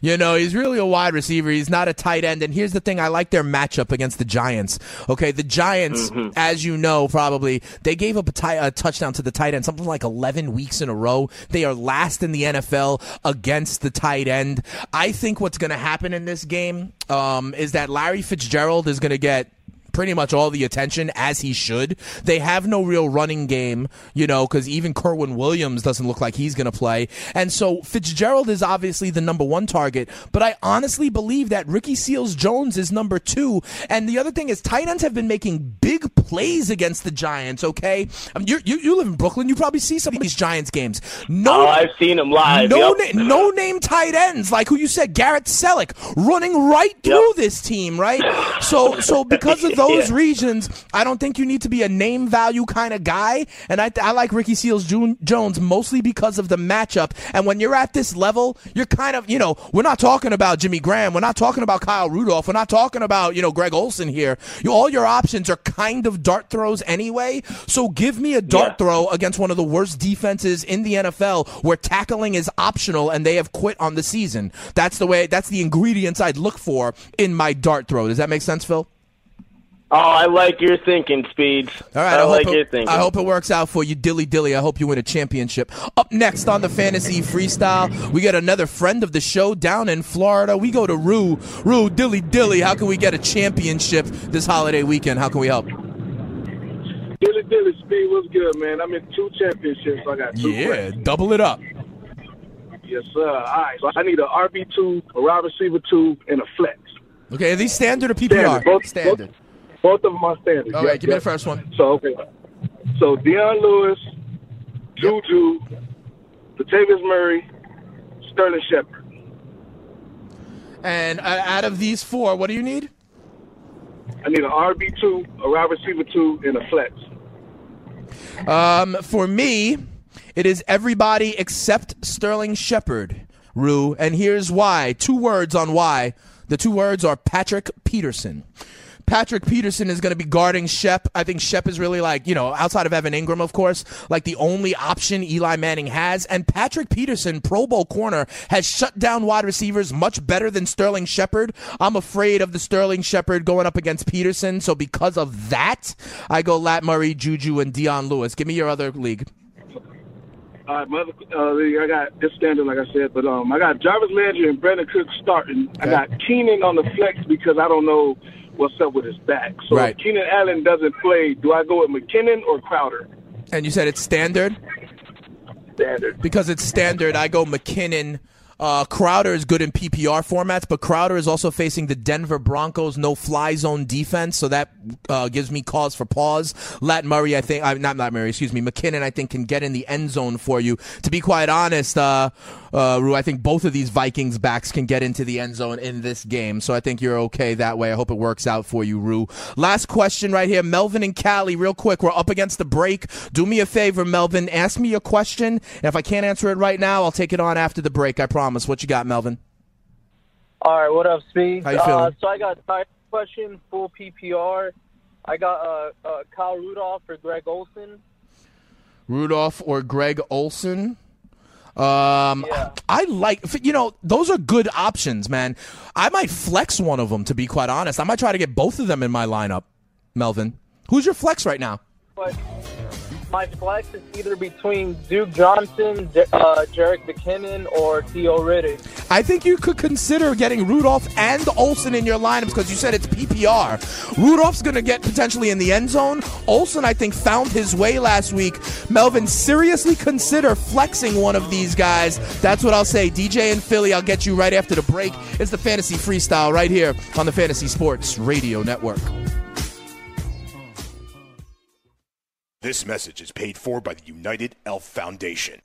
You know, he's really a wide receiver. He's not a tight end. And here's the thing: I like their matchup against the Giants. Okay, the Giants, Mm-hmm. as you know, probably they gave up a, ti- touchdown to the tight end something like 11 weeks in a row. They are last in the NFL against the tight end. I think what's going to happen in this game um, is that Larry Fitzgerald is going to get pretty much all the attention as he should. They have no real running game, you know, because even Kerwynn Williams doesn't look like he's going to play. And so Fitzgerald is obviously the number one target, but I honestly believe that Ricky Seals Jones is number two. And the other thing is, tight ends have been making big plays against the Giants, okay? I mean, you you, you live in Brooklyn, you probably see some of these Giants games. No, Oh, I've seen him live. no, yep. na- no name tight ends like who you said, Garrett Celek, running right through this team, right? So, so [LAUGHS] because of those Yeah. reasons, I don't think you need to be a name value kind of guy. And I, I like Ricky Seals Jones mostly because of the matchup. And when you're at this level, you're kind of, you know, we're not talking about Jimmy Graham, we're not talking about Kyle Rudolph, we're not talking about, you know, Greg Olsen here. You, all your options are kind of dart throws anyway. So give me a dart throw against one of the worst defenses in the NFL where tackling is optional and they have quit on the season. That's the way, that's the ingredients I'd look for in my dart throw. Does that make sense, Phil? Oh, I like your thinking, Speeds. All right, I, I, like hope your thinking. I hope it works out for you, dilly dilly. I hope you win a championship. Up next on the fantasy freestyle, we get another friend of the show down in Florida. We go to Rue, Rue, dilly dilly. How can we get a championship this holiday weekend? How can we help? Dilly Dilly Speed was good, man. I'm in two championships. I got two. Yeah, questions. double it up. Yes, sir. All right. So I need a RB two, a wide receiver two, and a flex. Okay, are these standard or PPR? Standard. Both- Standard. Both of them are standard. All right, give me the first one. So okay. So Dion Lewis, Juju, Latavius Murray, Sterling Shepard. And uh, out of these four, what do you need? I need an RB two, a wide receiver two, and a flex. Um, for me, it is everybody except Sterling Shepard, Rue. And here's why. Two words on why. The two words are Patrick Peterson. Patrick Peterson is going to be guarding Shep. I think Shep is really like, you know, outside of Evan Engram, of course, like the only option Eli Manning has. And Patrick Peterson, Pro Bowl corner, has shut down wide receivers much better than Sterling Shepard. I'm afraid of the Sterling Shepard going up against Peterson. So because of that, I go Lat Murray, Juju, and Dion Lewis. Give me your other league. All right, mother, uh, I got it's standard, like I said, but um, I got Jarvis Landry and Brandon Cook starting. I got Keenan on the flex because I don't know what's up with his back. So Right. if Keenan Allen doesn't play, do I go with McKinnon or Crowder? And you said it's standard? Standard. Because it's standard, I go McKinnon. Uh, Crowder is good in PPR formats, but Crowder is also facing the Denver Broncos no fly zone defense, so that uh, gives me cause for pause. Lat Murray, I think, uh, not Lat Murray, excuse me, McKinnon, I think, can get in the end zone for you. To be quite honest, uh, uh, Rue, I think both of these Vikings backs can get into the end zone in this game, so I think you're okay that way. I hope it works out for you, Rue. Last question right here, Melvin and Callie, real quick. We're up against the break. Do me a favor, Melvin. Ask me a question, and if I can't answer it right now, I'll take it on after the break. I promise. What you got, Melvin? All right, what up, Speed? How you Uh, feeling? so I got tight question, full PPR. I got uh, uh, Kyle Rudolph or Greg Olsen. Rudolph or Greg Olsen? Um, I like, you know, those are good options, man. I might flex one of them, to be quite honest. I might try to get both of them in my lineup, Melvin. Who's your flex right now? But my flex is either between Duke Johnson, uh, Jerick McKinnon, or Theo Riddick. I think you could consider getting Rudolph and Olsen in your lineups because you said it's PPR. Rudolph's going to get potentially in the end zone. Olsen, I think, found his way last week. Melvin, seriously consider flexing one of these guys. That's what I'll say. DJ and Philly, I'll get you right after the break. It's the Fantasy Freestyle right here on the Fantasy Sports Radio Network. This message is paid for by the United Elf Foundation.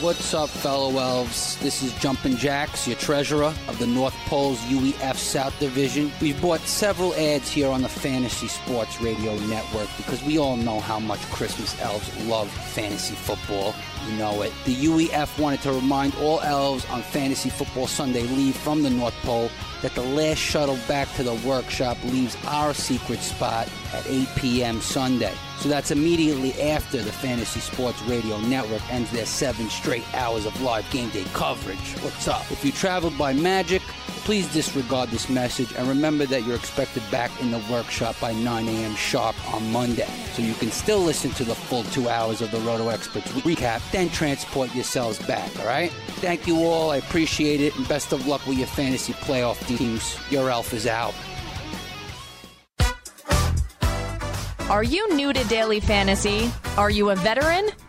What's up, fellow elves? This is Jumpin' Jacks, your treasurer of the North Pole's UEF South Division. We've bought several ads here on the Fantasy Sports Radio Network because we all know how much Christmas elves love fantasy football. You know it. The UEF wanted to remind all elves on Fantasy Football Sunday leave from the North Pole that the last shuttle back to the workshop leaves our secret spot at 8 p.m. Sunday. So that's immediately after the Fantasy Sports Radio Network ends their seven straight hours of live game day coverage. What's up? If you traveled by magic, please disregard this message and remember that you're expected back in the workshop by 9 a.m. sharp on Monday. So you can still listen to the full two hours of the Roto Experts recap, then transport yourselves back, all right? Thank you all. I appreciate it. And best of luck with your fantasy playoff teams. Your elf is out. Are you new to daily fantasy? Are you a veteran?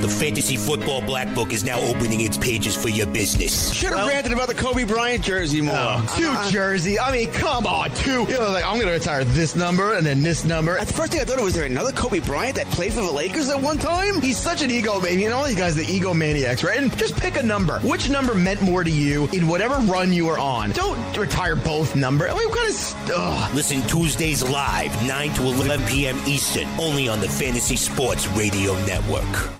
The Fantasy Football Black Book is now opening its pages for your business. Should have ranted about the Kobe Bryant jersey more. Oh, two jersey. I mean, come on, two. You know, like I'm gonna retire this number and then this number. At the first thing I thought it was there another Kobe Bryant that played for the Lakers at one time. He's such an ego baby, and all these guys, the egomaniacs, right? And just pick a number. Which number meant more to you in whatever run you were on? Don't retire both number. I mean, what kind of? St- Listen Tuesdays live, 9 to 11 p.m. Eastern, only on the Fantasy Sports Radio Network.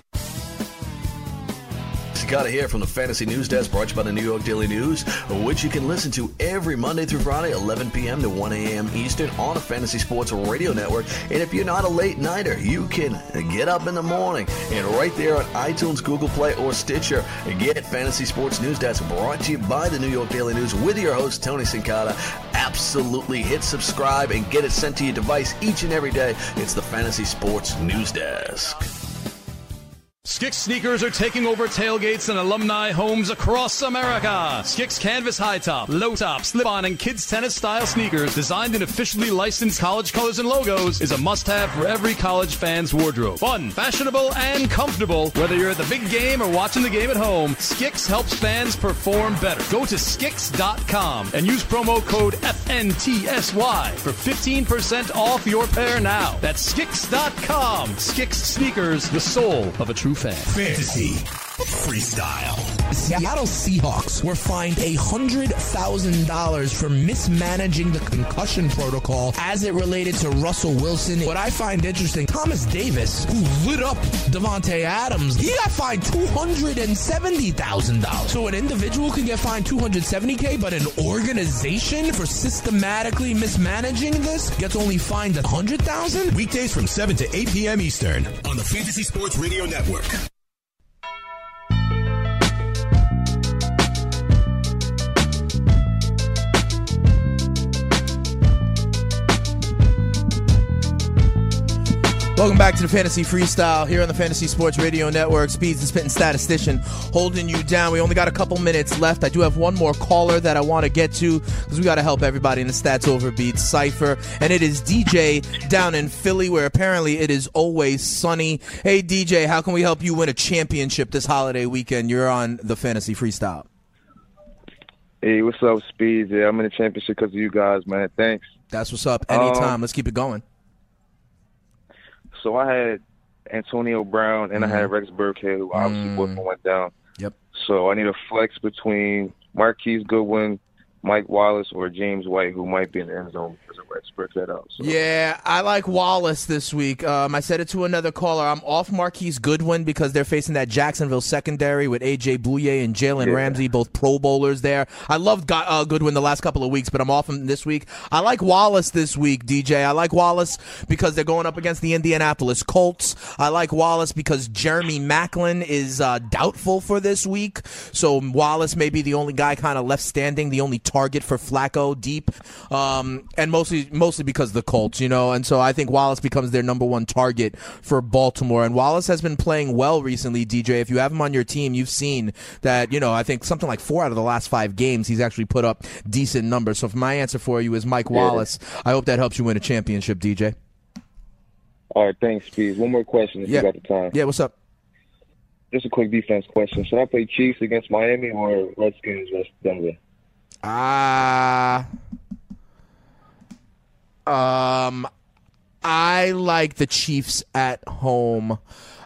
Got to hear from the Fantasy News Desk, brought to you by the New York Daily News, which you can listen to every Monday through Friday, 11 p.m. to 1 a.m. Eastern on the Fantasy Sports Radio Network. And if you're not a late nighter, you can get up in the morning and right there on iTunes, Google Play, or Stitcher, get Fantasy Sports News Desk, brought to you by the New York Daily News with your host, Tony Sincata. Absolutely hit subscribe and get it sent to your device each and every day. It's the Fantasy Sports News Desk. Skix sneakers are taking over tailgates and alumni homes across America. Skix canvas high top, low top, slip on, and kids tennis style sneakers designed in officially licensed college colors and logos is a must have for every college fan's wardrobe. Fun, fashionable, and comfortable. Whether you're at the big game or watching the game at home, Skix helps fans perform better. Go to Skix.com and use promo code FNTSY for 15% off your pair now. That's Skix.com. Skix sneakers, the soul of a true fan. Fantasy Freestyle. Seattle Seahawks were fined $100,000 for mismanaging the concussion protocol as it related to Russell Wilson. What I find interesting, Thomas Davis, who lit up Davante Adams, he got fined $270,000. So an individual can get fined 270K, but an organization for systematically mismanaging this gets only fined 100,000? Weekdays from 7 to 8 p.m. Eastern on the Fantasy Sports Radio Network. Welcome back to the Fantasy Freestyle here on the Fantasy Sports Radio Network. Speeds and Spitting Statistician holding you down. We only got a couple minutes left. I do have one more caller that I want to get to because we got to help everybody in the Stats Overbeat Cipher. And it is DJ down in Philly where apparently it is always sunny. Hey, DJ, how can we help you win a championship this holiday weekend? You're on the Fantasy Freestyle. Hey, what's up, Speeds? Yeah, I'm in the championship because of you guys, man. Thanks. That's what's up. Anytime. Um, Let's keep it going. So I had Antonio Brown and I had Rex Burkhead, who obviously Mm. both went down. Yep. So I need a flex between Marquise Goodwin, Mike Wallace or James White, who might be in the end zone because of spread that out. So. Yeah, I like Wallace this week. Um, I said it to another caller. I'm off Marquise Goodwin because they're facing that Jacksonville secondary with AJ Bouye and Jalen Yeah. Ramsey, both Pro Bowlers there. I loved uh, Goodwin the last couple of weeks, but I'm off him this week. I like Wallace this week, DJ. I like Wallace because they're going up against the Indianapolis Colts. I like Wallace because Jeremy Maclin is uh, doubtful for this week. So Wallace may be the only guy kind of left standing, the only target for Flacco deep, um, and mostly mostly because of the Colts, you know. And so I think Wallace becomes their number one target for Baltimore. And Wallace has been playing well recently, DJ. If you have him on your team, you've seen that, you know, I think something like four out of the last five games, he's actually put up decent numbers. So if my answer for you is Mike. Wallace, I hope that helps you win a championship, DJ. All right, thanks, Speed. One more question if Yeah. you got the time. Yeah, what's up? Just a quick defense question. Should I play Chiefs against Miami or Redskins versus Denver? Ah. um, I like the Chiefs at home.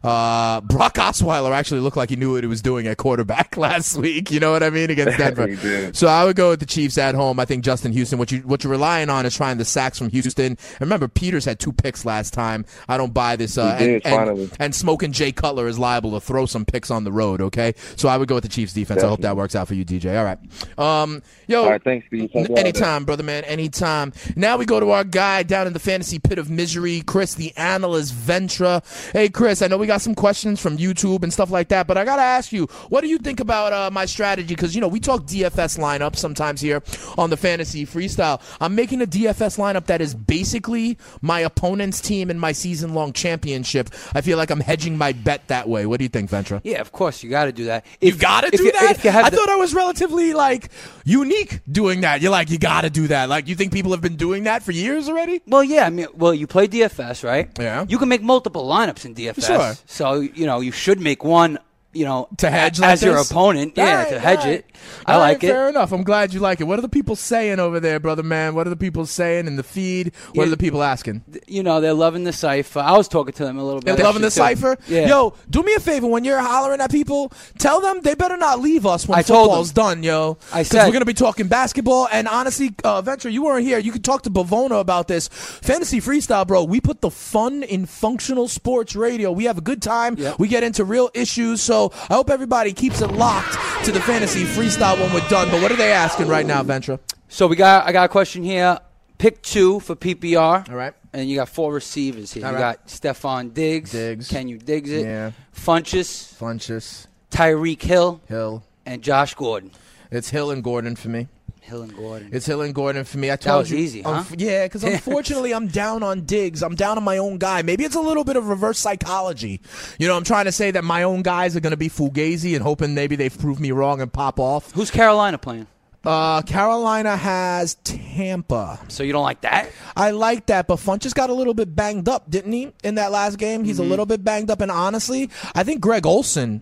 Uh, Brock Osweiler actually looked like he knew what he was doing at quarterback [LAUGHS] last week. You know what I mean against [LAUGHS] Denver. So I would go with the Chiefs at home. I think Justin Houston. What you what you're relying on is trying the sacks from Houston. And remember, Peters had two picks last time. I don't buy this. Uh, He did, and, and, finally. and smoking Jay Cutler is liable to throw some picks on the road. Okay, so I would go with the Chiefs defense. I hope that works out for you, DJ. All right. Um, yo, All right, thanks. Thanks. Anytime, brother man. Anytime. Now we go to our guy down in the fantasy pit of misery, Chris, the analyst Ventra. Hey, Chris, I know we got some questions from YouTube and stuff like that, but I gotta ask you, what do you think about uh, my strategy? Because you know we talk DFS lineup sometimes here on the fantasy freestyle. I'm making a DFS lineup that is basically my opponent's team in my season-long championship. I feel like I'm hedging my bet that way. What do you think, Ventra? Yeah, of course you got to do that. You gotta do you- that. if I the- thought I was relatively like unique doing that. You're like, you gotta do that. Like, you think people have been doing that for years already? Well, yeah. I mean, well, you play DFS, right? Yeah. You can make multiple lineups in DFS. Sure. So you know you should make one. You know, To hedge a- like as your opponent. All yeah, right, to hedge right. it. I All right, like it. Fair enough. I'm glad you like it. What are the people saying over there, brother man? What are the people saying in the feed? What are the people asking? You know, they're loving the cipher. I was talking to them a little bit. They're loving the too. cipher. Yeah. Yo, do me a favor when you're hollering at people, tell them they better not leave us when I football's done, yo. I said- we're gonna be talking basketball. And honestly, uh, Venture, you weren't here. You could talk to Bavona about this. Fantasy freestyle, bro. We put the fun in functional sports radio. We have a good time. We get into real issues. So I hope everybody keeps it locked to the fantasy freestyle when we're done. But what are they asking right now, Venture? So we got. I got a question here. Pick two for PPR. All right. And you got four receivers here. All you right. got Stefon Diggs. Diggs. Can you Diggs it? Yeah. Funches. Funches. Tyreek Hill. Hill. And Josh Gordon. It's Hill and Gordon for me. Hill and Gordon. It's Hill and Gordon for me. I told was you, easy, huh? Unf- yeah, because [LAUGHS] unfortunately, I'm down on Diggs. I'm down on my own guy. Maybe it's a little bit of reverse psychology. You know, I'm trying to say that my own guys are going to be Fugazi and hoping maybe they've proved me wrong and pop off. Who's Carolina playing? Uh, Carolina has Tampa. So you don't like that? I like that, but Funch Funches got a little bit banged up, didn't he, in that last game? He's Mhm. a little bit banged up, and honestly, I think Greg Olsen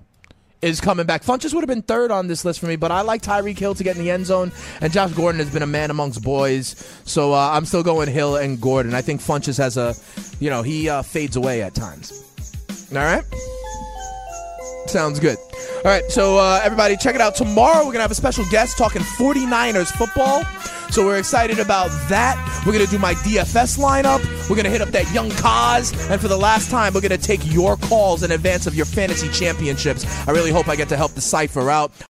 is coming back. Funches would have been third on this list for me, but I like Tyreek Hill to get in the end zone, and Josh Gordon has been a man amongst boys, so uh, I'm still going Hill and Gordon. I think Funches has a, you know, he uh, fades away at times. All right? Sounds good. All right, so uh, everybody, check it out. Tomorrow, we're going to have a special guest talking 49ers football. So we're excited about that. We're going to do my DFS lineup. We're going to hit up that Young Kaz. And for the last time, we're going to take your calls in advance of your fantasy championships. I really hope I get to help the cipher out.